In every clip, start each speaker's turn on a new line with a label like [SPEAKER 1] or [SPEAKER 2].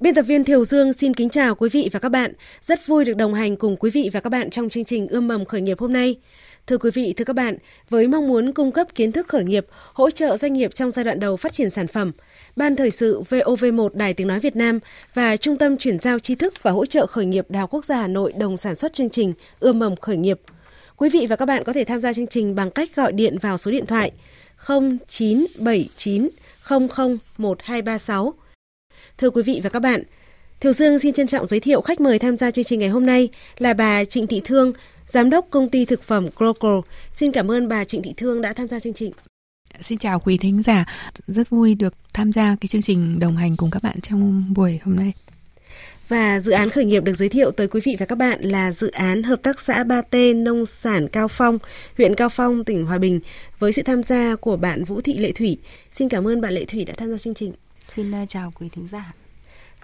[SPEAKER 1] Biên tập viên Thiều Dương xin kính chào quý vị và các bạn. Rất vui được đồng hành cùng quý vị và các bạn trong chương trình Ươm mầm khởi nghiệp hôm nay. Thưa quý vị, thưa các bạn, với mong muốn cung cấp kiến thức khởi nghiệp, hỗ trợ doanh nghiệp trong giai đoạn đầu phát triển sản phẩm, Ban Thời sự VOV1 Đài Tiếng Nói Việt Nam và Trung tâm Chuyển giao tri thức và hỗ trợ khởi nghiệp Đại học Quốc gia Hà Nội đồng sản xuất chương trình Ươm mầm khởi nghiệp. Quý vị và các bạn có thể tham gia chương trình bằng cách gọi điện vào số điện thoại 0979 00 1236. Thưa quý vị và các bạn, Thiều Dương xin trân trọng giới thiệu khách mời tham gia chương trình ngày hôm nay là bà Trịnh Thị Thương, Giám đốc công ty thực phẩm Global. Xin cảm ơn bà Trịnh Thị Thương đã tham gia chương trình.
[SPEAKER 2] Xin chào quý thính giả, rất vui được tham gia cái chương trình đồng hành cùng các bạn trong buổi hôm nay.
[SPEAKER 1] Và dự án khởi nghiệp được giới thiệu tới quý vị và các bạn là dự án Hợp tác xã Ba T Nông sản Cao Phong, huyện Cao Phong, tỉnh Hòa Bình với sự tham gia của bạn Vũ Thị Lệ Thủy. Xin cảm ơn bạn Lệ Thủy đã tham gia chương trình.
[SPEAKER 3] Xin ờ, chào quý thính giả.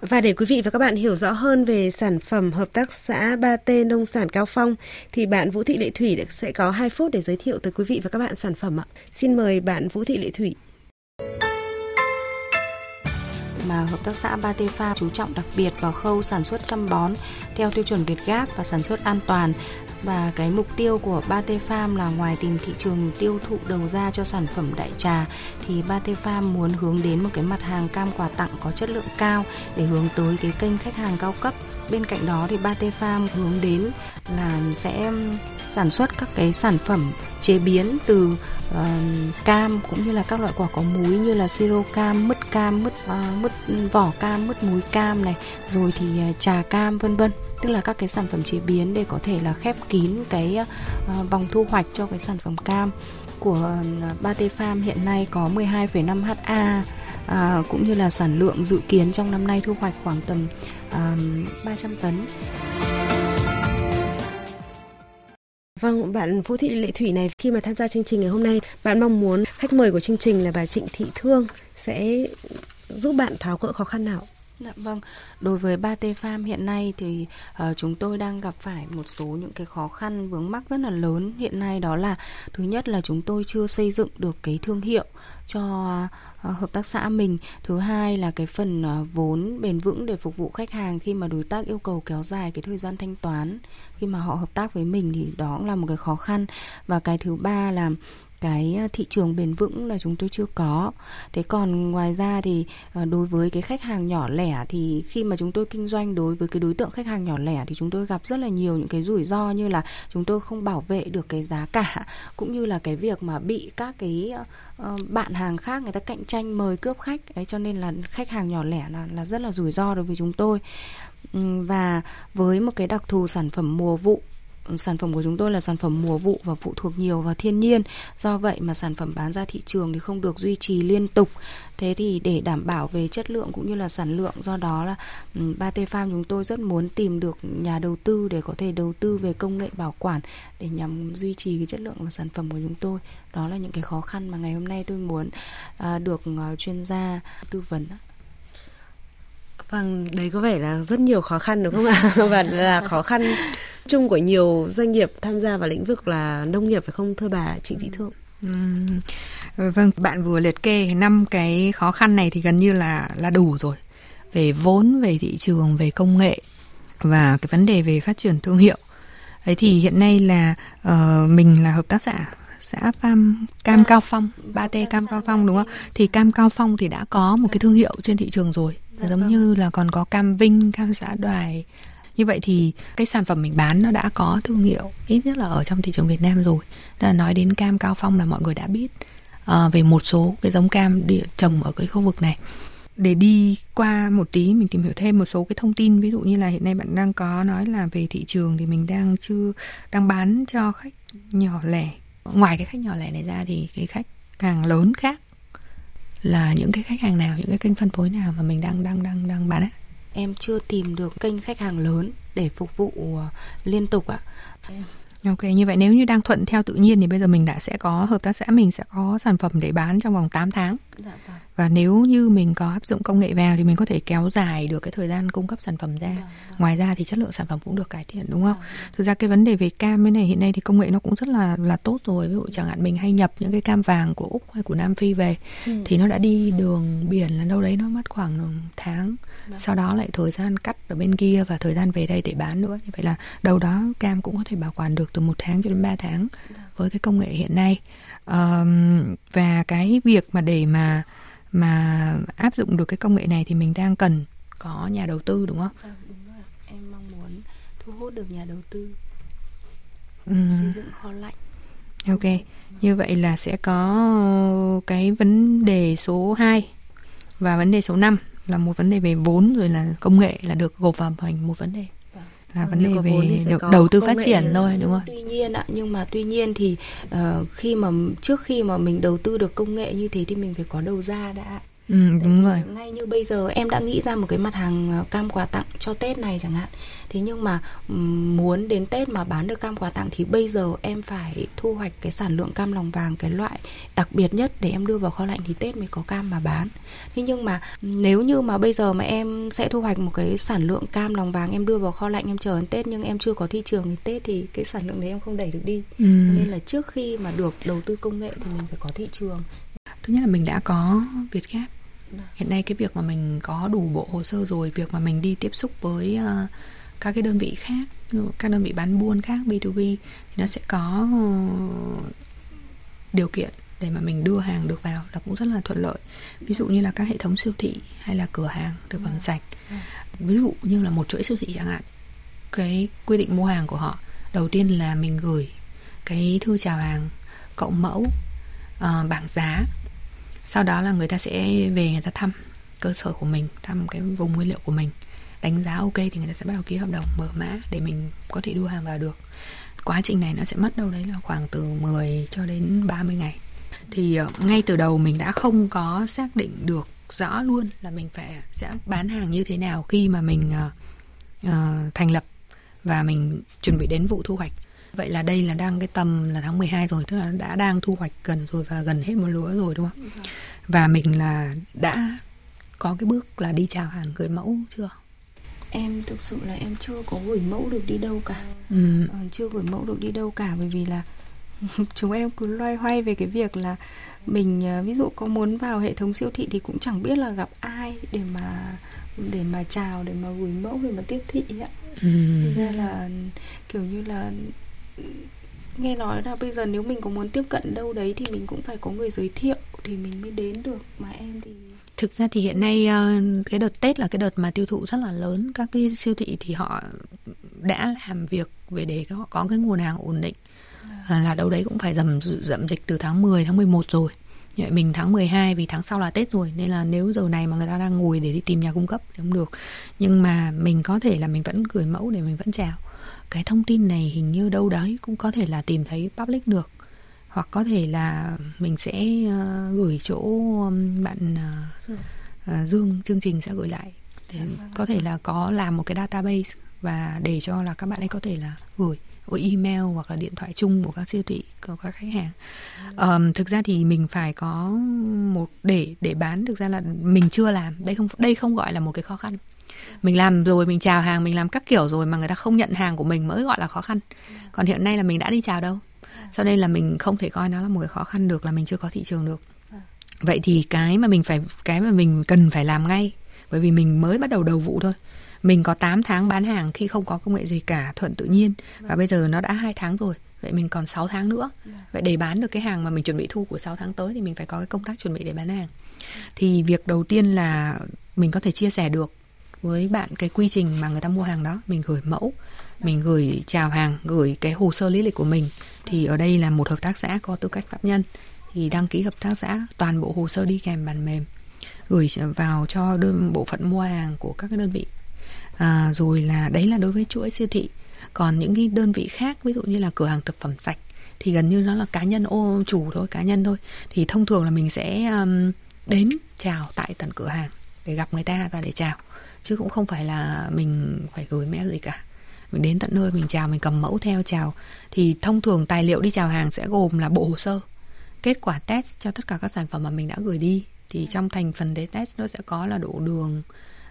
[SPEAKER 1] Và để quý vị và các bạn hiểu rõ hơn về sản phẩm hợp tác xã 3T Nông sản Cao Phong thì bạn Vũ Thị Lệ Thủy sẽ có 2 phút để giới thiệu tới quý vị và các bạn sản phẩm ạ. Xin mời bạn Vũ Thị Lệ Thủy
[SPEAKER 3] mà hợp tác xã Ba Tê Farm chú trọng đặc biệt vào khâu sản xuất chăm bón theo tiêu chuẩn Việt Gap và sản xuất an toàn và cái mục tiêu của Ba Farm là ngoài tìm thị trường tiêu thụ đầu ra cho sản phẩm đại trà thì Ba Farm muốn hướng đến một cái mặt hàng cam quà tặng có chất lượng cao để hướng tới cái kênh khách hàng cao cấp bên cạnh đó thì Ba Farm hướng đến là sẽ sản xuất các cái sản phẩm chế biến từ uh, cam cũng như là các loại quả có múi như là siro cam, mứt cam, mứt uh, mứt vỏ cam, mứt múi cam này, rồi thì uh, trà cam vân vân. Tức là các cái sản phẩm chế biến để có thể là khép kín cái uh, vòng thu hoạch cho cái sản phẩm cam của uh, Ba Tê Farm hiện nay có 12,5 ha à, cũng như là sản lượng dự kiến trong năm nay thu hoạch khoảng tầm ờ, à, 300 tấn.
[SPEAKER 1] Vâng, bạn Vũ Thị Lệ Thủy này khi mà tham gia chương trình ngày hôm nay, bạn mong muốn khách mời của chương trình là bà Trịnh Thị Thương sẽ giúp bạn tháo gỡ khó khăn nào?
[SPEAKER 3] Dạ vâng, đối với Ba T Farm hiện nay thì uh, chúng tôi đang gặp phải một số những cái khó khăn vướng mắc rất là lớn hiện nay đó là thứ nhất là chúng tôi chưa xây dựng được cái thương hiệu cho uh, hợp tác xã mình, thứ hai là cái phần uh, vốn bền vững để phục vụ khách hàng khi mà đối tác yêu cầu kéo dài cái thời gian thanh toán khi mà họ hợp tác với mình thì đó cũng là một cái khó khăn. Và cái thứ ba là cái à, thị trường bền vững là chúng tôi chưa có. Thế còn ngoài ra thì à, đối với cái khách hàng nhỏ lẻ thì khi mà chúng tôi kinh doanh đối với cái đối tượng khách hàng nhỏ lẻ thì chúng tôi gặp rất là nhiều những cái rủi ro như là chúng tôi không bảo vệ được cái giá cả, cũng như là cái việc mà bị các cái à, ờ, bạn hàng khác người ta cạnh tranh mời cướp khách. Ấy cho nên là khách hàng nhỏ lẻ là là rất là rủi ro đối với chúng tôi. Và với một cái đặc thù sản phẩm mùa vụ sản phẩm của chúng tôi là sản phẩm mùa vụ và phụ thuộc nhiều vào thiên nhiên. Do vậy mà sản phẩm bán ra thị trường thì không được duy trì liên tục. Thế thì để đảm bảo về chất lượng cũng như là sản lượng, do đó là ba t farm chúng tôi rất muốn tìm được nhà đầu tư để có thể đầu tư về công nghệ bảo quản để nhằm duy trì cái chất lượng và sản phẩm của chúng tôi. Đó là những cái khó khăn mà ngày hôm nay tôi muốn à, được ờ, chuyên gia tư vấn
[SPEAKER 1] Vâng, đấy có vẻ là rất nhiều khó khăn đúng không ạ? Và là khó khăn chung của nhiều doanh nghiệp tham gia vào lĩnh vực là nông nghiệp phải không thưa bà Trịnh Thị Thương?
[SPEAKER 2] Ừ. Vâng, bạn vừa liệt kê năm cái khó khăn này thì gần như là là đủ rồi. Về vốn, về thị trường, về công nghệ và cái vấn đề về phát triển thương hiệu. Đấy thì hiện nay là uh, mình là hợp tác xã xã Farm Cam Cao Phong, 3T Cam Cao Phong đúng không? Thì Cam Cao Phong thì đã có một cái thương hiệu trên thị trường rồi. Dạ giống vâng. như là còn có Cam Vinh, Cam Xã Đoài, như vậy thì cái sản phẩm mình bán nó đã có thương hiệu ít nhất là ở trong thị trường Việt Nam rồi. Là nói đến cam cao phong là mọi người đã biết uh, về một số cái giống cam địa trồng ở cái khu vực này. Để đi qua một tí mình tìm hiểu thêm một số cái thông tin. Ví dụ như là hiện nay bạn đang có nói là về thị trường thì mình đang chưa đang bán cho khách nhỏ lẻ. Ngoài cái khách nhỏ lẻ này ra thì cái khách hàng lớn khác là những cái khách hàng nào những cái kênh phân phối nào mà mình đang đang đang đang bán á
[SPEAKER 3] em chưa tìm được kênh khách hàng lớn để phục vụ uh, liên tục ạ
[SPEAKER 2] Ok, như vậy nếu như đang thuận theo tự nhiên thì bây giờ mình đã sẽ có hợp tác xã mình sẽ có sản phẩm để bán trong vòng 8 tháng.
[SPEAKER 3] Dạ vâng.
[SPEAKER 2] Và nếu như mình có áp dụng công nghệ vào thì mình có thể kéo dài được cái thời gian cung cấp sản phẩm ra.
[SPEAKER 3] Vâng, vâng.
[SPEAKER 2] Ngoài ra thì chất lượng sản phẩm cũng được cải thiện đúng không? Thực ra cái vấn đề về cam cái này hiện nay thì công nghệ nó cũng rất là là tốt rồi. Ví dụ chẳng hạn mình hay nhập những cái cam vàng của Úc hay của Nam Phi về
[SPEAKER 3] Ừ.
[SPEAKER 2] thì nó đã đi đường biển là đâu đấy nó mất khoảng tháng.
[SPEAKER 3] Vâng.
[SPEAKER 2] Sau đó lại thời gian cắt ở bên kia và thời gian về đây để bán nữa. Như vậy là đâu đó cam cũng có thể bảo quản được từ một tháng cho đến 3 tháng
[SPEAKER 3] Vâng.
[SPEAKER 2] với cái công nghệ hiện nay. Ờm, và cái việc mà để mà mà áp dụng được cái công nghệ này thì mình đang cần có nhà đầu tư đúng không?
[SPEAKER 3] Vâng, đúng rồi. Em mong muốn thu hút được nhà đầu tư
[SPEAKER 2] Ừm,
[SPEAKER 3] xây dựng kho lạnh.
[SPEAKER 2] ok. Như vậy là sẽ có cái vấn đề số 2 và vấn đề số 5 là một vấn đề về vốn rồi là công nghệ là được gộp vào thành một vấn đề. Là
[SPEAKER 1] Vâng,
[SPEAKER 2] vấn đề về đầu, đầu tư phát triển thôi đúng không?
[SPEAKER 3] Tuy nhiên ạ, nhưng mà tuy nhiên thì ờ, khi mà trước khi mà mình đầu tư được công nghệ như thế thì mình phải có đầu ra đã.
[SPEAKER 2] Ừ, đúng rồi.
[SPEAKER 3] Ngay như bây giờ em đã nghĩ ra một cái mặt hàng ờ, cam quà tặng cho Tết này chẳng hạn. Thế nhưng mà muốn đến Tết mà bán được cam quà tặng thì bây giờ em phải thu hoạch cái sản lượng cam lòng vàng cái loại đặc biệt nhất để em đưa vào kho lạnh thì Tết mới có cam mà bán. Thế nhưng mà nếu như mà bây giờ mà em sẽ thu hoạch một cái sản lượng cam lòng vàng em đưa vào kho lạnh em chờ đến Tết nhưng em chưa có thị trường thì Tết thì cái sản lượng đấy em không đẩy được đi.
[SPEAKER 2] Ừ.
[SPEAKER 3] Cho nên là trước khi mà được đầu tư công nghệ thì mình phải có thị trường.
[SPEAKER 2] Thứ nhất là mình đã có Việt Gap.
[SPEAKER 3] Vâng.
[SPEAKER 2] Hiện nay cái việc mà mình có đủ bộ hồ sơ rồi, việc mà mình đi tiếp xúc với ờ, các cái đơn vị khác, các đơn vị bán buôn khác B2B thì nó sẽ có ờ, điều kiện để mà mình đưa hàng được vào là cũng rất là thuận lợi. Ví dụ như là các hệ thống siêu thị hay là cửa hàng thực phẩm sạch. Ví dụ như là một chuỗi siêu thị chẳng hạn. Cái quy định mua hàng của họ đầu tiên là mình gửi cái thư chào hàng cộng mẫu ờ, bảng giá sau đó là người ta sẽ về người ta thăm cơ sở của mình thăm cái vùng nguyên liệu của mình. Đánh giá ok thì người ta sẽ bắt đầu ký hợp đồng mở mã để mình có thể đưa hàng vào được. Quá trình này nó sẽ mất đâu đấy là khoảng từ 10 cho đến 30 ngày. Thì ờ, ngay từ đầu mình đã không có xác định được rõ luôn là mình phải sẽ bán hàng như thế nào khi mà mình uh, thành lập và mình chuẩn bị đến vụ thu hoạch vậy là đây là đang cái tầm là tháng 12 rồi tức là đã đang thu hoạch gần rồi và gần hết một lúa rồi đúng không và mình là đã có cái bước là đi chào hàng gửi mẫu chưa
[SPEAKER 3] Em thực sự là em chưa có gửi mẫu được đi đâu cả.
[SPEAKER 2] ừ.
[SPEAKER 3] Ờ, chưa gửi mẫu được đi đâu cả bởi vì là chúng em cứ loay hoay về cái việc là mình ờ, ví dụ có muốn vào hệ thống siêu thị thì cũng chẳng biết là gặp ai để mà để mà chào để mà gửi mẫu để mà tiếp thị ạ.
[SPEAKER 2] Ừ.
[SPEAKER 3] Ra là kiểu như là nghe nói là bây giờ nếu mình có muốn tiếp cận đâu đấy thì mình cũng phải có người giới thiệu thì mình mới đến được. Mà em thì
[SPEAKER 2] thực ra thì hiện nay ờ, cái đợt Tết là cái đợt mà tiêu thụ rất là lớn. Các cái siêu thị thì họ đã làm việc về để họ có cái nguồn hàng ổn định. À, là đâu đấy cũng phải dầm dậm dịch từ tháng 10 tháng 11 rồi. Vậy mình tháng 12 vì tháng sau là Tết rồi nên là nếu giờ này mà người ta đang ngồi để đi tìm nhà cung cấp thì không được. Nhưng mà mình có thể là mình vẫn gửi mẫu để mình vẫn chào cái thông tin này hình như đâu đấy cũng có thể là tìm thấy public được. Hoặc có thể là mình sẽ ờ, gửi chỗ um, bạn ờ, ờ, Dương chương trình sẽ gửi lại. Để có thể là có làm một cái database và để cho là các bạn ấy có thể là gửi email hoặc là điện thoại chung của các siêu thị của các khách hàng. Ờm, thực ra thì mình phải có một để để bán thực ra là mình chưa làm. Đây không đây không gọi là một cái khó khăn mình làm rồi, mình chào hàng, mình làm các kiểu rồi mà người ta không nhận hàng của mình mới gọi là khó khăn. Còn hiện nay là mình đã đi chào đâu. Cho nên là mình không thể coi nó là một cái khó khăn được, là mình chưa có thị trường được. Vậy thì cái mà mình phải, cái mà mình cần phải làm ngay, bởi vì mình mới bắt đầu đầu vụ thôi. Mình có 8 tháng bán hàng khi không có công nghệ gì cả, thuận tự nhiên, và bây giờ nó đã hai tháng rồi, vậy mình còn 6 tháng nữa. Vậy để bán được cái hàng mà mình chuẩn bị thu của 6 tháng tới thì mình phải có cái công tác chuẩn bị để bán hàng. Thì việc đầu tiên là mình có thể chia sẻ được với bạn cái quy trình mà người ta mua hàng đó. Mình gửi mẫu mình gửi chào hàng gửi cái hồ sơ lý lịch của mình. Thì ở đây là một hợp tác xã có tư cách pháp nhân. Thì đăng ký hợp tác xã toàn bộ hồ sơ đi kèm bản mềm. Gửi vào cho đơn bộ phận mua hàng của các cái đơn vị. À, rồi là đấy là đối với chuỗi siêu thị. Còn những cái đơn vị khác ví dụ như là cửa hàng thực phẩm sạch thì gần như nó là cá nhân ô chủ thôi cá nhân thôi. Thì thông thường là mình sẽ um, đến chào tại tận cửa hàng để gặp người ta và để chào chứ cũng không phải là mình phải gửi mail gì cả. Mình đến tận nơi mình chào mình cầm mẫu theo chào. Thì thông thường tài liệu đi chào hàng sẽ gồm là bộ hồ sơ kết quả test cho tất cả các sản phẩm mà mình đã gửi đi. Thì trong thành phần đấy test nó sẽ có là độ đường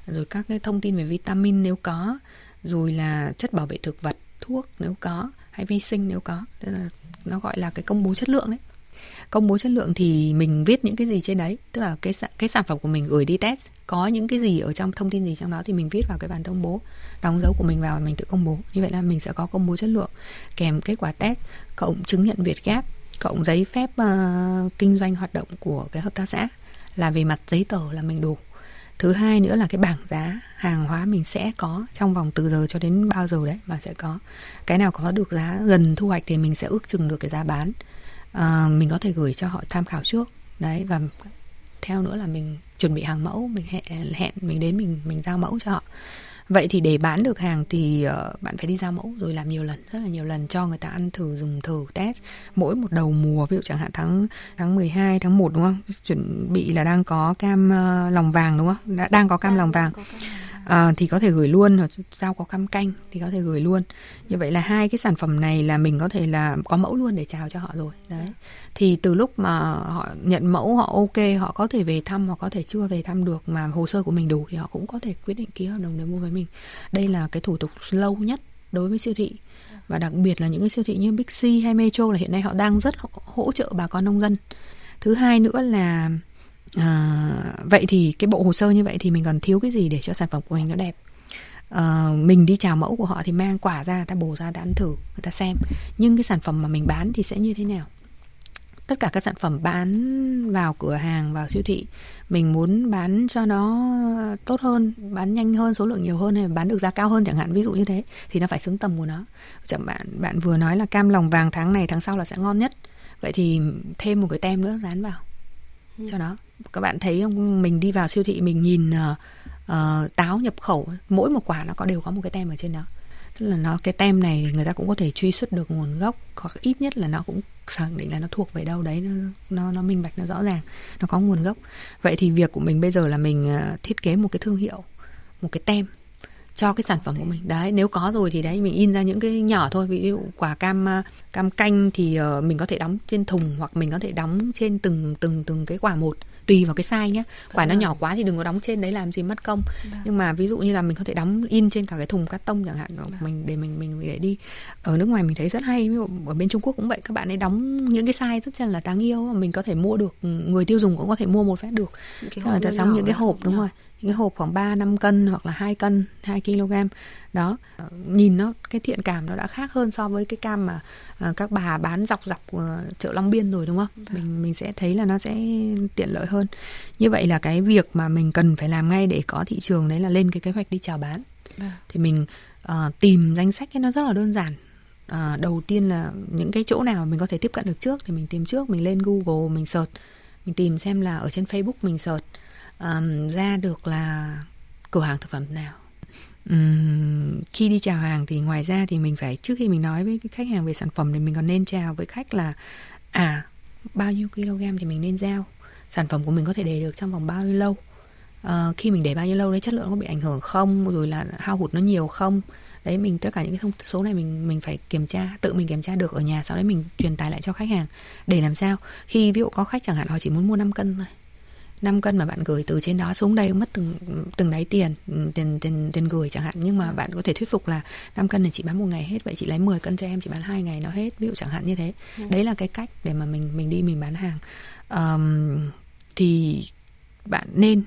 [SPEAKER 2] rồi các cái thông tin về vitamin nếu có rồi là chất bảo vệ thực vật thuốc nếu có hay vi sinh nếu có. Tức là nó gọi là cái công bố chất lượng đấy công bố chất lượng thì mình viết những cái gì trên đấy? Tức là cái cái sản phẩm của mình gửi đi test có những cái gì ở trong thông tin gì trong đó thì mình viết vào cái bản thông bố đóng dấu của mình vào và mình tự công bố. Như vậy là mình sẽ có công bố chất lượng kèm kết quả test cộng chứng nhận việt gáp cộng giấy phép uh, kinh doanh hoạt động của cái hợp tác xã. Là về mặt giấy tờ là mình đủ. Thứ hai nữa là cái bảng giá hàng hóa mình sẽ có trong vòng từ giờ cho đến bao giờ đấy mà sẽ có. Cái nào có được giá gần thu hoạch thì mình sẽ ước chừng được cái giá bán à, mình có thể gửi cho họ tham khảo trước. Đấy và theo nữa là mình chuẩn bị hàng mẫu mình hẹn hẹn mình đến mình mình giao mẫu cho họ. Vậy thì để bán được hàng thì uh, bạn phải đi giao mẫu rồi làm nhiều lần rất là nhiều lần cho người ta ăn thử dùng thử test. Mỗi một đầu mùa ví dụ chẳng hạn tháng tháng 12 tháng 1 đúng không? Chuẩn bị là đang có cam uh, lòng vàng đúng không? Đã, đang có cam lòng vàng à, thì có thể gửi luôn hoặc giao có cam canh thì có thể gửi luôn. Như vậy là hai cái sản phẩm này là mình có thể là có mẫu luôn để chào cho họ rồi. Đấy. Thì từ lúc mà họ nhận mẫu họ ok họ có thể về thăm hoặc có thể chưa về thăm được mà hồ sơ của mình đủ thì họ cũng có thể quyết định ký hợp đồng để mua với mình. Đây là cái thủ tục lâu nhất đối với siêu thị. Và đặc biệt là những cái siêu thị như Big C hay Metro là hiện nay họ đang rất hỗ trợ bà con nông dân. Thứ hai nữa là à, vậy thì cái bộ hồ sơ như vậy thì mình còn thiếu cái gì để cho sản phẩm của mình nó đẹp? À, mình đi chào mẫu của họ thì mang quả ra người ta bổ ra người ta ăn thử người ta xem. Nhưng cái sản phẩm mà mình bán thì sẽ như thế nào? Tất cả các sản phẩm bán vào cửa hàng vào siêu thị mình muốn bán cho nó tốt hơn bán nhanh hơn số lượng nhiều hơn hay bán được giá cao hơn chẳng hạn ví dụ như thế thì nó phải xứng tầm của nó. Chẳng bạn bạn vừa nói là cam lòng vàng tháng này tháng sau là sẽ ngon nhất. Vậy thì thêm một cái tem nữa dán vào ừ. cho nó các bạn thấy không? Mình đi vào siêu thị mình nhìn uh, uh, táo nhập khẩu mỗi một quả nó có đều có một cái tem ở trên đó. Tức là nó cái tem này người ta cũng có thể truy xuất được nguồn gốc hoặc ít nhất là nó cũng khẳng định là nó thuộc về đâu đấy nó nó nó minh bạch nó rõ ràng nó có nguồn gốc. Vậy thì việc của mình bây giờ là mình uh, thiết kế một cái thương hiệu một cái tem cho cái sản phẩm của mình. Đấy nếu có rồi thì đấy mình in ra những cái nhỏ thôi. Ví dụ quả cam cam canh thì uh, mình có thể đóng trên thùng hoặc mình có thể đóng trên từng từng từng cái quả một tùy vào cái size nhé quả nó nhỏ quá thì đừng có đóng trên đấy làm gì mất công. Vâng. nhưng mà ví dụ như là mình có thể đóng in trên cả cái thùng cắt tông chẳng hạn vâng. mình để mình mình để đi ở nước ngoài mình thấy rất hay. Ví dụ ở bên Trung Quốc cũng vậy các bạn ấy đóng những cái size rất là đáng yêu mình có thể mua được người tiêu dùng cũng có thể mua một phát được. Là ta giống những cái hộp đúng rồi cái hộp khoảng 3 5 cân hoặc là 2 cân 2 kg đó nhìn nó cái thiện cảm nó đã khác hơn so với cái cam mà uh, các bà bán dọc dọc uh, chợ Long Biên rồi đúng không? Vâng. mình mình sẽ thấy là nó sẽ tiện lợi hơn. Như vậy là cái việc mà mình cần phải làm ngay để có thị trường đấy là lên cái kế hoạch đi chào bán. Vâng. thì mình uh, tìm danh sách cái nó rất là đơn giản. À, đầu tiên là những cái chỗ nào mình có thể tiếp cận được trước thì mình tìm trước mình lên Google mình search mình tìm xem là ở trên Facebook mình search um, ra được là cửa hàng thực phẩm nào? Um, khi đi chào hàng thì ngoài ra thì mình phải trước khi mình nói với khách hàng về sản phẩm thì mình còn nên chào với khách là à bao nhiêu kg thì mình nên giao? Sản phẩm của mình có thể để được trong vòng bao nhiêu lâu? Uh, khi mình để bao nhiêu lâu đấy chất lượng có bị ảnh hưởng không? Rồi là hao hụt nó nhiều không? Đấy mình tất cả những cái thông số này mình mình phải kiểm tra tự mình kiểm tra được ở nhà sau đấy mình truyền tải lại cho khách hàng để làm sao? Khi ví dụ có khách chẳng hạn họ chỉ muốn mua 5 cân thôi. 5 cân mà bạn gửi từ trên đó xuống đây mất từng từng đấy tiền tiền tiền tiền gửi chẳng hạn. Nhưng mà bạn có thể thuyết phục là 5 cân này chị bán một ngày hết vậy chị lấy 10 cân cho em chị bán hai ngày nó hết ví dụ chẳng hạn như thế. Ừ. đấy là cái cách để mà mình mình đi mình bán hàng. Um, thì bạn nên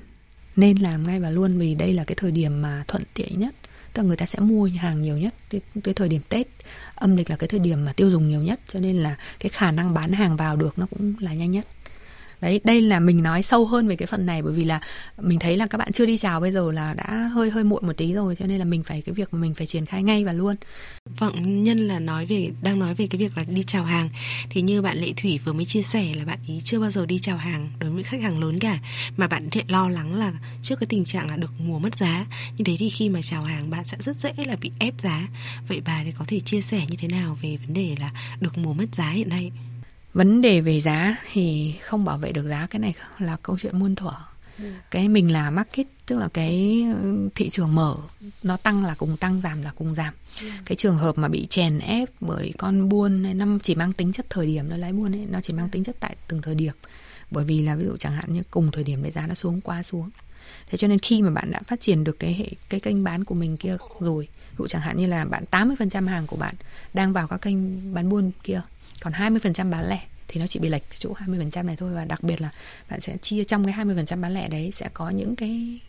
[SPEAKER 2] nên làm ngay và luôn vì đây là cái thời điểm mà thuận tiện nhất. Tức là người ta sẽ mua hàng nhiều nhất cái, cái thời điểm tết. Âm lịch là cái thời điểm mà tiêu dùng nhiều nhất cho nên là cái khả năng bán hàng vào được nó cũng là nhanh nhất đấy, đây là mình nói sâu hơn về cái phần này, bởi vì là mình thấy là các bạn chưa đi chào bây giờ là đã hơi hơi muộn một tí rồi, cho nên là mình phải, cái việc mà mình phải triển khai ngay và luôn.
[SPEAKER 4] Vâng nhân là nói về, đang nói về cái việc là đi chào hàng. Thì như bạn lệ thủy vừa mới chia sẻ là bạn ý chưa bao giờ đi chào hàng đối với khách hàng lớn cả, mà bạn hiện lo lắng là trước cái tình trạng là được mùa mất giá, như thế thì khi mà chào hàng bạn sẽ rất dễ là bị ép giá. Vậy bà thì có thể chia sẻ như thế nào về vấn đề là được mùa mất giá hiện nay?
[SPEAKER 2] Vấn đề về giá thì không bảo vệ được giá cái này là câu chuyện muôn thuở. Cái mình là market tức là cái thị trường mở nó tăng là cùng tăng giảm là cùng giảm. Cái trường hợp mà bị chèn ép bởi con buôn nó chỉ mang tính chất thời điểm nó lái buôn ấy nó chỉ mang tính chất tại từng thời điểm. Bởi vì là ví dụ chẳng hạn như cùng thời điểm đấy giá nó xuống quá xuống. Thế cho nên khi mà bạn đã phát triển được cái hệ cái kênh bán của mình kia rồi ví dụ chẳng hạn như là bạn 80% hàng của bạn đang vào các kênh bán buôn kia còn 20% bán lẻ thì nó chỉ bị lệch chỗ 20% này thôi và đặc biệt là bạn sẽ chia trong cái 20% bán lẻ đấy sẽ có những cái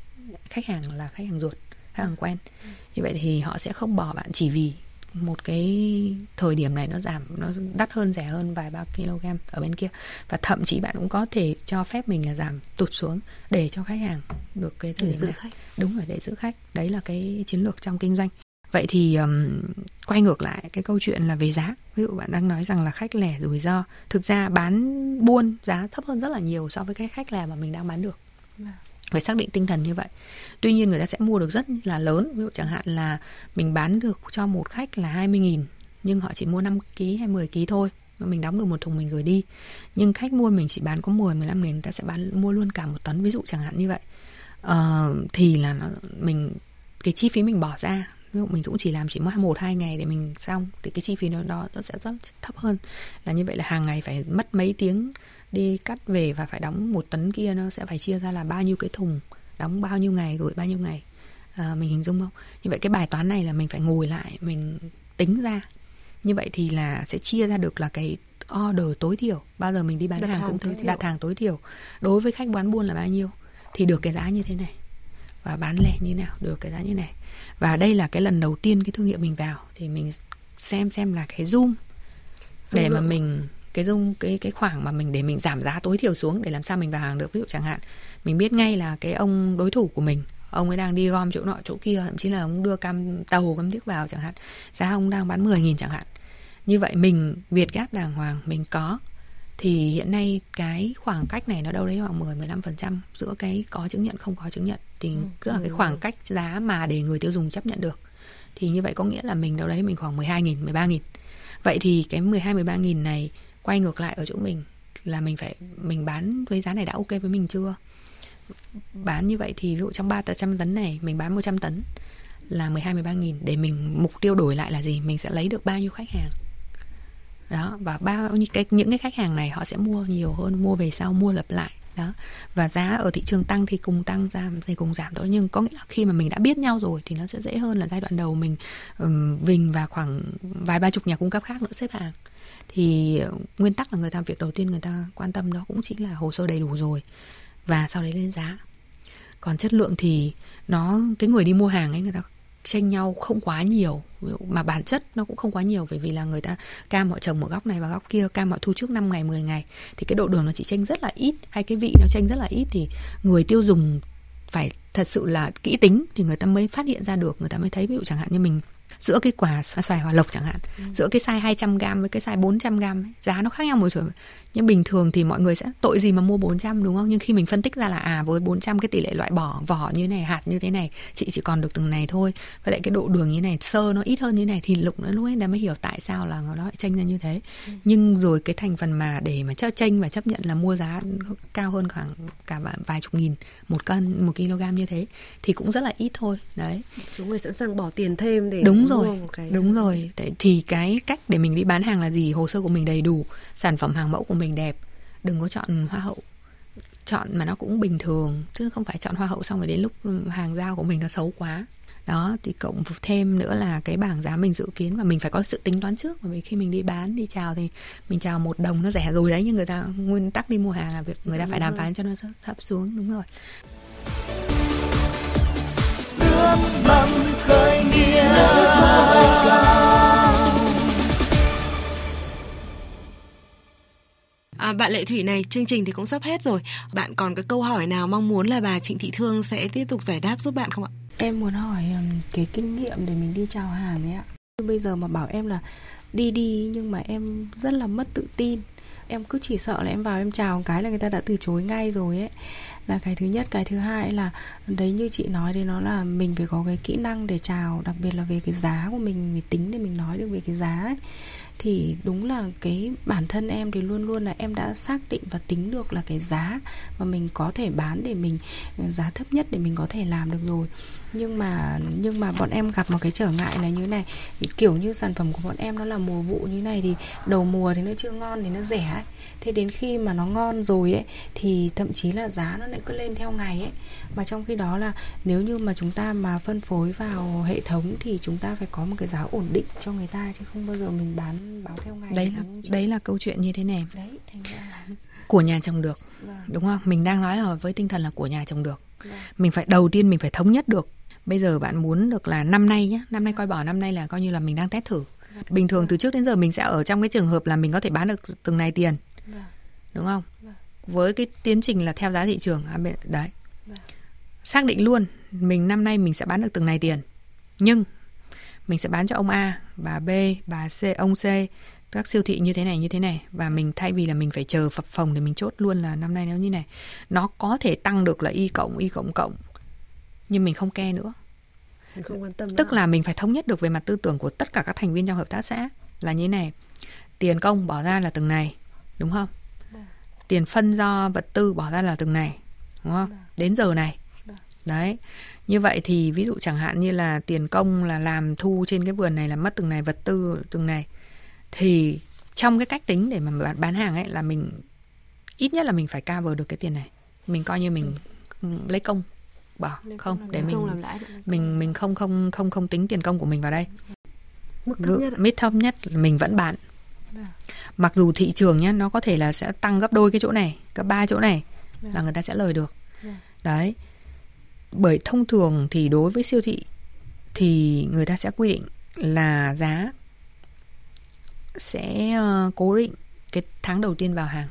[SPEAKER 2] khách hàng là khách hàng ruột, khách hàng quen. Như vậy thì họ sẽ không bỏ bạn chỉ vì một cái thời điểm này nó giảm nó đắt hơn rẻ hơn vài ba kg ở bên kia và thậm chí bạn cũng có thể cho phép mình là giảm tụt xuống để cho khách hàng được cái thời điểm
[SPEAKER 4] giữ
[SPEAKER 2] này.
[SPEAKER 4] khách.
[SPEAKER 2] đúng rồi để giữ khách đấy là cái chiến lược trong kinh doanh vậy thì um, quay ngược lại cái câu chuyện là về giá. Ví dụ bạn đang nói rằng là khách lẻ rủi ro thực ra bán buôn giá thấp hơn rất là nhiều so với cái khách lẻ mà mình đang bán được. Phải xác định tinh thần như vậy. Tuy nhiên người ta sẽ mua được rất là lớn. Ví dụ chẳng hạn là mình bán được cho một khách là 20.000 nhưng họ chỉ mua 5 kg hay 10 kg thôi và mình đóng được một thùng mình gửi đi. Nhưng khách mua mình chỉ bán có 10 15 nghìn người ta sẽ bán mua luôn cả một tấn. Ví dụ chẳng hạn như vậy. Ờ, thì là nó mình cái chi phí mình bỏ ra ví dụ mình cũng chỉ làm chỉ mất một hai ngày để mình xong thì cái chi phí đó nó sẽ rất thấp hơn. Là như vậy là hàng ngày phải mất mấy tiếng đi cắt về và phải đóng một tấn kia nó sẽ phải chia ra là bao nhiêu cái thùng đóng bao nhiêu ngày gửi bao nhiêu ngày. À, mình hình dung không? Như vậy cái bài toán này là mình phải ngồi lại mình tính ra. Như vậy thì là sẽ chia ra được là cái order tối thiểu. Bao giờ mình đi bán
[SPEAKER 4] Đặt
[SPEAKER 2] hàng
[SPEAKER 4] hàng
[SPEAKER 2] cũng
[SPEAKER 4] tối thiểu.
[SPEAKER 2] đặt hàng tối thiểu. Đối với khách bán buôn là bao nhiêu? Thì được cái giá như thế này. Và bán lẻ như nào? Được cái giá như này và đây là cái lần đầu tiên cái thương hiệu mình vào. Thì mình xem xem là cái zoom. Để mà mình cái dung cái cái khoảng mà mình để mình giảm giá tối thiểu xuống để làm sao mình vào hàng được ví dụ chẳng hạn. Mình biết ngay là cái ông đối thủ của mình ông ấy đang đi gom chỗ nọ chỗ kia thậm chí là ông đưa cam tàu cam tiếc vào chẳng hạn. Giá ông đang bán 10.000 chẳng hạn. Như vậy mình Việt Gáp đàng hoàng mình có thì hiện nay cái khoảng cách này nó đâu đấy khoảng 10 15% giữa cái có chứng nhận không có chứng nhận thì tức là cái khoảng cách giá mà để người tiêu dùng chấp nhận được. Thì như vậy có nghĩa là mình đâu đấy mình khoảng 12 000 13 000 Vậy thì cái 12 13 000 này quay ngược lại ở chỗ mình là mình phải mình bán với giá này đã ok với mình chưa? Bán như vậy thì ví dụ trong 300 tấn này mình bán 100 tấn là 12 13 nghìn để mình mục tiêu đổi lại là gì? Mình sẽ lấy được bao nhiêu khách hàng? Đó và bao nhiêu cái những cái khách hàng này họ sẽ mua nhiều hơn mua về sau mua lặp lại. Đó và giá ở thị trường tăng thì cùng tăng giảm thì cùng giảm thôi. Nhưng có nghĩa là khi mà mình đã biết nhau rồi thì nó sẽ dễ hơn là giai đoạn đầu mình um, vinh và khoảng vài ba chục nhà cung cấp khác nữa xếp hàng. Thì nguyên tắc là người ta việc đầu tiên người ta quan tâm đó cũng chính là hồ sơ đầy đủ rồi và sau đấy lên giá. Còn chất lượng thì nó cái người đi mua hàng ấy người ta tranh nhau không quá nhiều. Mà bản chất nó cũng không quá nhiều, bởi vì là người ta cam họ trồng ở góc này và góc kia, cam họ thu trước 5 ngày 10 ngày. Thì cái độ đường nó chỉ tranh rất là ít, hay cái vị nó tranh rất là ít thì người tiêu dùng phải thật sự là kỹ tính thì người ta mới phát hiện ra được, người ta mới thấy. Ví dụ chẳng hạn như mình giữa cái quả xoài, xoài hòa lộc chẳng hạn ừ. giữa cái size 200 gram với cái size 400 gram ấy, giá nó khác nhau một trời nhưng bình thường thì mọi người sẽ tội gì mà mua 400 đúng không? Nhưng khi mình phân tích ra là à với 400 cái tỷ lệ loại bỏ vỏ như này hạt như thế này chị chỉ còn được từng này thôi. Và lại cái độ đường như này sơ nó ít hơn như này thì lúc nữa lúc ấy đã mới hiểu tại sao là nó lại tranh ra như thế. Ừ. nhưng rồi cái thành phần mà để mà chấp tranh và chấp nhận là mua giá cao hơn khoảng cả vài chục nghìn một cân một kg như thế thì cũng rất là ít thôi. Đấy.
[SPEAKER 1] Số người sẵn sàng bỏ tiền thêm để
[SPEAKER 2] đúng
[SPEAKER 1] mua
[SPEAKER 2] rồi.
[SPEAKER 1] Cái
[SPEAKER 2] đúng rồi. Đấy, thì cái cách để mình đi bán hàng là gì? Hồ sơ của mình đầy đủ sản phẩm hàng mẫu của mình đẹp. Đừng có chọn hoa hậu. Chọn mà nó cũng bình thường chứ không phải chọn hoa hậu xong rồi đến lúc hàng giao của mình nó xấu quá. Đó thì cộng thêm nữa là cái bảng giá mình dự kiến và mình phải có sự tính toán trước. Bởi vì khi mình đi bán đi chào thì mình chào một đồng nó rẻ rồi đấy nhưng người ta nguyên tắc đi mua hàng là việc người ta phải đàm phán cho nó thấp xuống đúng rồi.
[SPEAKER 5] Khởi nghiệp
[SPEAKER 4] À, bạn Lệ Thủy này, chương trình thì cũng sắp hết rồi. Bạn còn cái câu hỏi nào mong muốn là bà Trịnh Thị Thương sẽ tiếp tục giải đáp giúp bạn không ạ?
[SPEAKER 3] Em muốn hỏi um, cái kinh nghiệm để mình đi chào hàng ấy ạ. Bây giờ mà bảo em là đi đi nhưng mà em rất là mất tự tin. Em cứ chỉ sợ là em vào em chào một cái là người ta đã từ chối ngay rồi ấy là cái thứ nhất. Cái thứ hai là đấy, như chị nói thì nó là mình phải có cái kỹ năng để chào, đặc biệt là về cái giá của mình mình tính để mình nói được về cái giá ấy. Thì đúng là cái bản thân em thì luôn luôn là em đã xác định và tính được là cái giá mà mình có thể bán để mình, giá thấp nhất để mình có thể làm được rồi nhưng mà nhưng mà bọn em gặp một cái trở ngại là như thế này. Kiểu như sản phẩm của bọn em nó là mùa vụ như này thì đầu mùa thì nó chưa ngon thì nó rẻ ấy. thế đến khi mà nó ngon rồi ấy thì thậm chí là giá nó lại cứ lên theo ngày ấy. Mà trong khi đó là nếu như mà chúng ta mà phân phối vào hệ thống thì chúng ta phải có một cái giá ổn định cho người ta chứ không bao giờ mình bán báo theo ngày.
[SPEAKER 2] Đấy là đấy là câu chuyện như thế này.
[SPEAKER 3] Đấy thành ra
[SPEAKER 2] của nhà trồng được
[SPEAKER 3] vâng.
[SPEAKER 2] đúng không? Mình đang nói là với tinh thần là của nhà trồng được.
[SPEAKER 3] Vâng.
[SPEAKER 2] mình phải đầu tiên mình phải thống nhất được bây giờ bạn muốn được là năm nay nhé năm nay coi bỏ năm nay là coi như là mình đang test thử. Bình thường từ trước đến giờ mình sẽ ở trong cái trường hợp là mình có thể bán được từng này tiền.
[SPEAKER 3] Vâng.
[SPEAKER 2] đúng không?
[SPEAKER 3] Vâng.
[SPEAKER 2] với cái tiến trình là theo giá thị trường à, đấy.
[SPEAKER 3] Vâng.
[SPEAKER 2] xác định luôn mình năm nay mình sẽ bán được từng này tiền. Nhưng mình sẽ bán cho ông A bà B bà C ông C các siêu thị như thế này như thế này. Và mình thay vì là mình phải chờ phập phồng để mình chốt luôn là năm nay nó như này. Nó có thể tăng được là y cộng y cộng cộng nhưng mình không ke nữa.
[SPEAKER 1] Mình không quan tâm
[SPEAKER 2] tức
[SPEAKER 1] nữa.
[SPEAKER 2] là mình phải thống nhất được về mặt tư tưởng của tất cả các thành viên trong hợp tác xã là như này. Tiền công bỏ ra là từng này đúng không? Tiền phân do vật tư bỏ ra là từng này đúng không? Đến giờ này. Đấy. Như vậy thì ví dụ chẳng hạn như là tiền công là làm thu trên cái vườn này là mất từng này vật tư từng này thì trong cái cách tính để mà bán hàng ấy là mình ít nhất là mình phải cover được cái tiền này. Mình coi như mình lấy công bỏ.
[SPEAKER 3] Công
[SPEAKER 2] không để mình mình mình không không không không tính tiền công của mình vào đây.
[SPEAKER 1] Mức thấp nhất
[SPEAKER 2] mid thấp nhất mình vẫn bán.
[SPEAKER 3] Vâng.
[SPEAKER 2] mặc dù thị trường nhá nó có thể là sẽ tăng gấp đôi cái chỗ này gấp ba chỗ này
[SPEAKER 3] Vâng.
[SPEAKER 2] là người ta sẽ lời được.
[SPEAKER 3] Vâng.
[SPEAKER 2] đấy. Bởi thông thường thì đối với siêu thị thì người ta sẽ quy định là giá sẽ ờ, cố định cái tháng đầu tiên vào hàng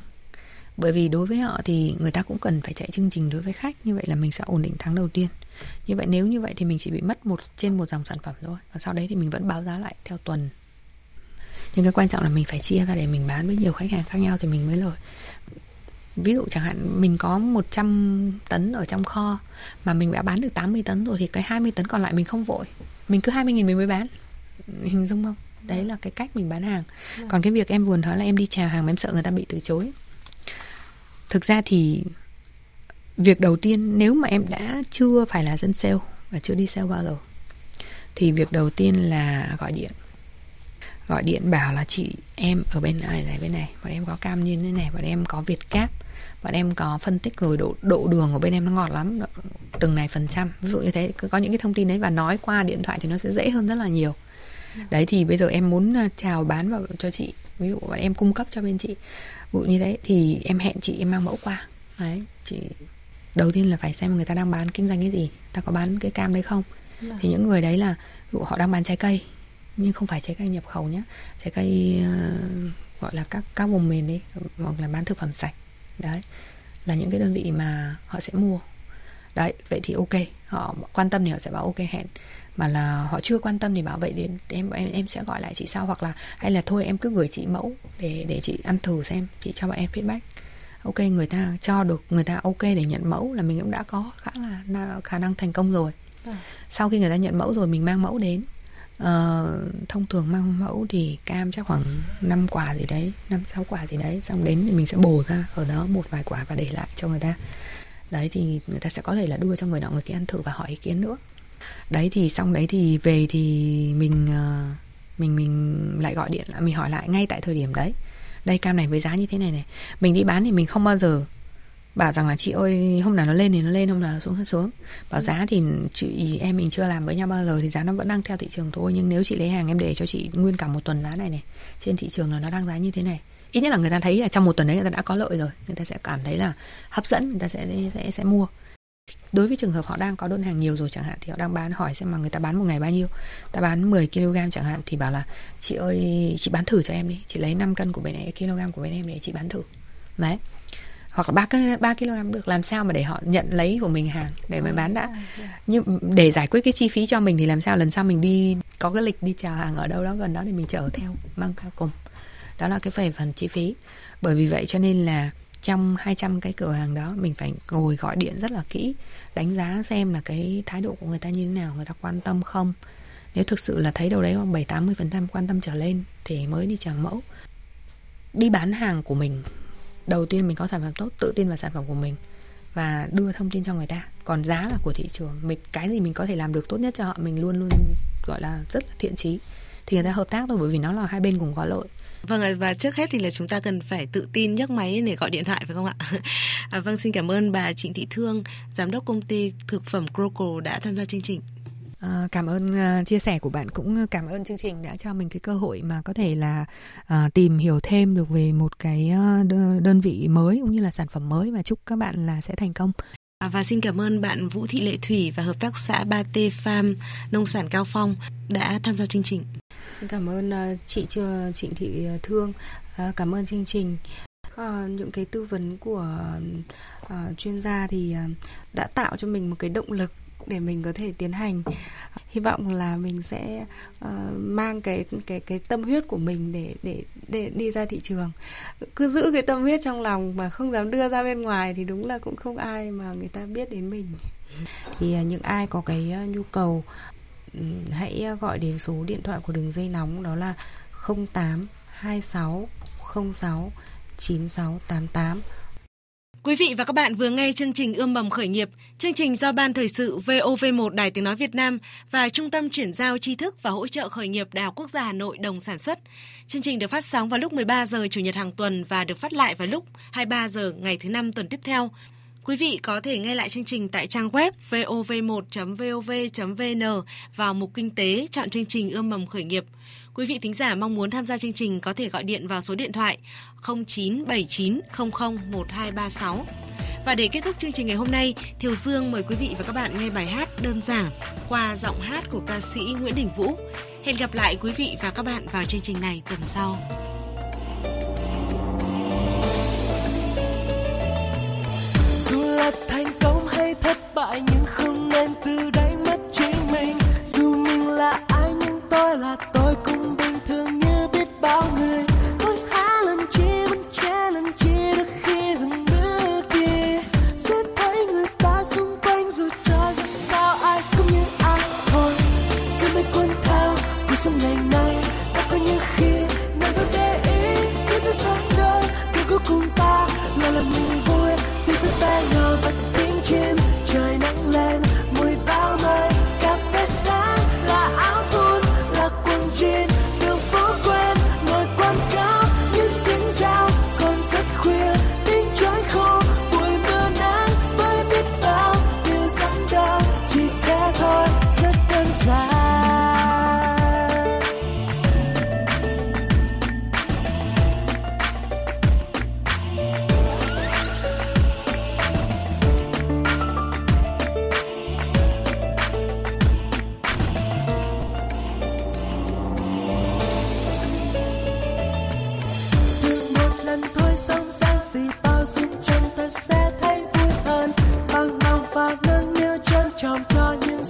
[SPEAKER 2] bởi vì đối với họ thì người ta cũng cần phải chạy chương trình đối với khách như vậy là mình sẽ ổn định tháng đầu tiên. Như vậy nếu như vậy thì mình chỉ bị mất một trên một dòng sản phẩm thôi và sau đấy thì mình vẫn báo giá lại theo tuần. Nhưng cái quan trọng là mình phải chia ra để mình bán với nhiều khách hàng khác nhau thì mình mới lời ví dụ chẳng hạn mình có 100 tấn ở trong kho mà mình đã bán được 80 tấn rồi thì cái 20 tấn còn lại mình không vội. Mình cứ 20 nghìn mình mới bán. Hình dung không? Đấy là cái cách mình bán hàng. Còn cái việc em vừa nói là em đi chào hàng mà em sợ người ta bị từ chối thực ra thì việc đầu tiên nếu mà em đã chưa phải là dân sale và chưa đi sale bao giờ thì việc đầu tiên là gọi điện. Gọi điện bảo là chị em ở bên này này bên này bọn em có cam như thế này bọn em có việt cáp bọn em có phân tích rồi độ độ đường của bên em nó ngọt lắm từng này phần trăm. Ví dụ như thế có những cái thông tin đấy và nói qua điện thoại thì nó sẽ dễ hơn rất là nhiều. Đấy thì bây giờ em muốn à, chào bán vào cho chị ví dụ bọn em cung cấp cho bên chị ví dụ như thế thì em hẹn chị em mang mẫu qua. Đấy chị đầu tiên là phải xem người ta đang bán kinh doanh cái gì ta có bán cái cam đấy không? Thì những người đấy là ví dụ họ đang bán trái cây nhưng không phải trái cây nhập khẩu nhé trái cây ờ, gọi là các các vùng miền đi hoặc là bán thực phẩm sạch. Đấy là những cái đơn vị mà họ sẽ mua. Đấy vậy thì ok họ quan tâm thì họ sẽ bảo ok hẹn mà là họ chưa quan tâm thì bảo vậy thì em em em sẽ gọi lại chị sau. Hoặc là hay là thôi em cứ gửi chị mẫu để để chị ăn thử xem chị cho bọn em feedback. Ok người ta cho được người ta ok để nhận mẫu là mình cũng đã có khá là là khả năng thành công rồi.
[SPEAKER 3] Vâng.
[SPEAKER 2] sau khi người ta nhận mẫu rồi mình mang mẫu đến. Ờ, thông thường mang mẫu thì cam chắc khoảng 5 quả gì đấy năm sáu quả gì đấy. Xong đến thì mình sẽ bổ ra ở đó một vài quả và để lại cho người ta. Đấy thì người ta sẽ có thể là đưa cho người nọ người kia ăn thử và hỏi ý kiến nữa đấy thì xong đấy thì về thì mình ờ, mình mình lại gọi điện mình hỏi lại ngay tại thời điểm đấy. Đây cam này với giá như thế này này. Mình đi bán thì mình không bao giờ bảo rằng là chị ơi hôm nào nó lên thì nó lên hôm nào nó xuống nó xuống. Bảo giá thì chị em mình chưa làm với nhau bao giờ thì giá nó vẫn đang theo thị trường thôi. Nhưng nếu chị lấy hàng em để cho chị nguyên cả một tuần giá này này trên thị trường là nó đang giá như thế này. Ít nhất là người ta thấy là trong một tuần đấy người ta đã có lợi rồi. Người ta sẽ cảm thấy là hấp dẫn người ta sẽ sẽ sẽ mua đối với trường hợp họ đang có đơn hàng nhiều rồi chẳng hạn thì họ đang bán hỏi xem mà người ta bán một ngày bao nhiêu. Ta bán 10 kg chẳng hạn thì bảo là chị ơi chị bán thử cho em đi. Chị lấy 5 cân của bên này kg của bên em để chị bán thử. Đấy. Hoặc là ba cái ba kg được làm sao mà để họ nhận lấy của mình hàng để mà bán đã? nhưng để giải quyết cái chi phí cho mình thì làm sao? Lần sau mình đi có cái lịch đi chào hàng ở đâu đó gần đó thì mình chở theo mang theo cùng. Đó là cái về phần chi phí. Bởi vì vậy cho nên là trong 200 cái cửa hàng đó, mình phải ngồi gọi điện rất là kỹ, đánh giá xem là cái thái độ của người ta như thế nào, người ta quan tâm không. Nếu thực sự là thấy đâu đấy khoảng bảy tám mươi phần trăm quan tâm trở lên thì mới đi chào mẫu. Đi bán hàng của mình, đầu tiên mình có sản phẩm tốt, tự tin vào sản phẩm của mình và đưa thông tin cho người ta. Còn giá là của thị trường, mình, cái gì mình có thể làm được tốt nhất cho họ, mình luôn luôn, gọi là, rất là thiện trí thì người ta hợp tác thôi, bởi vì nó là hai bên cùng có lợi.
[SPEAKER 4] Vâng và trước hết thì là chúng ta cần phải tự tin nhấc máy để gọi điện thoại phải không ạ? À, vâng xin cảm ơn bà Trịnh Thị Thương, giám đốc công ty thực phẩm Croco đã tham gia chương trình.
[SPEAKER 2] À, cảm ơn uh, chia sẻ của bạn cũng cảm ơn chương trình đã cho mình cái cơ hội mà có thể là uh, tìm hiểu thêm được về một cái uh, đơn vị mới cũng như là sản phẩm mới và chúc các bạn là sẽ thành công.
[SPEAKER 4] À, và xin cảm ơn bạn Vũ Thị Lệ Thủy và hợp tác xã Ba T Farm nông sản Cao Phong đã tham gia chương trình.
[SPEAKER 3] Xin cảm ơn à, chị chưa à, Trịnh Thị Thương, cảm ơn chương trình. À, những cái tư vấn của à, chuyên gia thì à, đã tạo cho mình một cái động lực để mình có thể tiến hành. Hy vọng là mình sẽ uh, mang cái cái cái tâm huyết của mình để để để đi ra thị trường. Cứ giữ cái tâm huyết trong lòng mà không dám đưa ra bên ngoài thì đúng là cũng không ai mà người ta biết đến mình. Thì uh, những ai có cái uh, nhu cầu hãy gọi đến số điện thoại của đường dây nóng đó là 08 26 06 9688
[SPEAKER 4] Quý vị và các bạn vừa nghe chương trình Ươm mầm khởi nghiệp, chương trình do Ban Thời sự VOV1 Đài Tiếng Nói Việt Nam và Trung tâm Chuyển giao tri thức và hỗ trợ khởi nghiệp Đại học Quốc gia Hà Nội đồng sản xuất. Chương trình được phát sóng vào lúc 13 giờ Chủ nhật hàng tuần và được phát lại vào lúc 23 giờ ngày thứ năm tuần tiếp theo. Quý vị có thể nghe lại chương trình tại trang web vov1.vov.vn vào mục kinh tế chọn chương trình Ươm mầm khởi nghiệp. Quý vị thính giả mong muốn tham gia chương trình có thể gọi điện vào số điện thoại 0979 1236. Và để kết thúc chương trình ngày hôm nay, Thiều Dương mời quý vị và các bạn nghe bài hát đơn giản qua giọng hát của ca sĩ Nguyễn Đình Vũ. Hẹn gặp lại quý vị và các bạn vào chương trình này tuần sau.
[SPEAKER 6] Dù là thành công hay thất bại nhưng không nên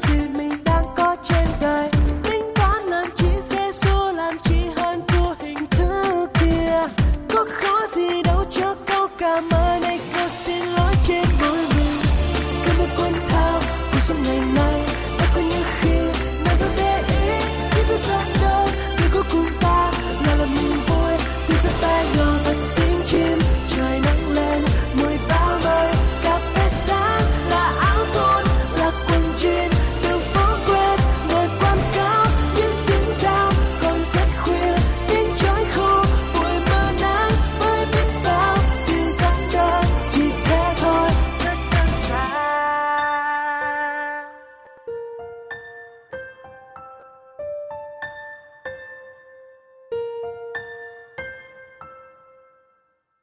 [SPEAKER 6] cho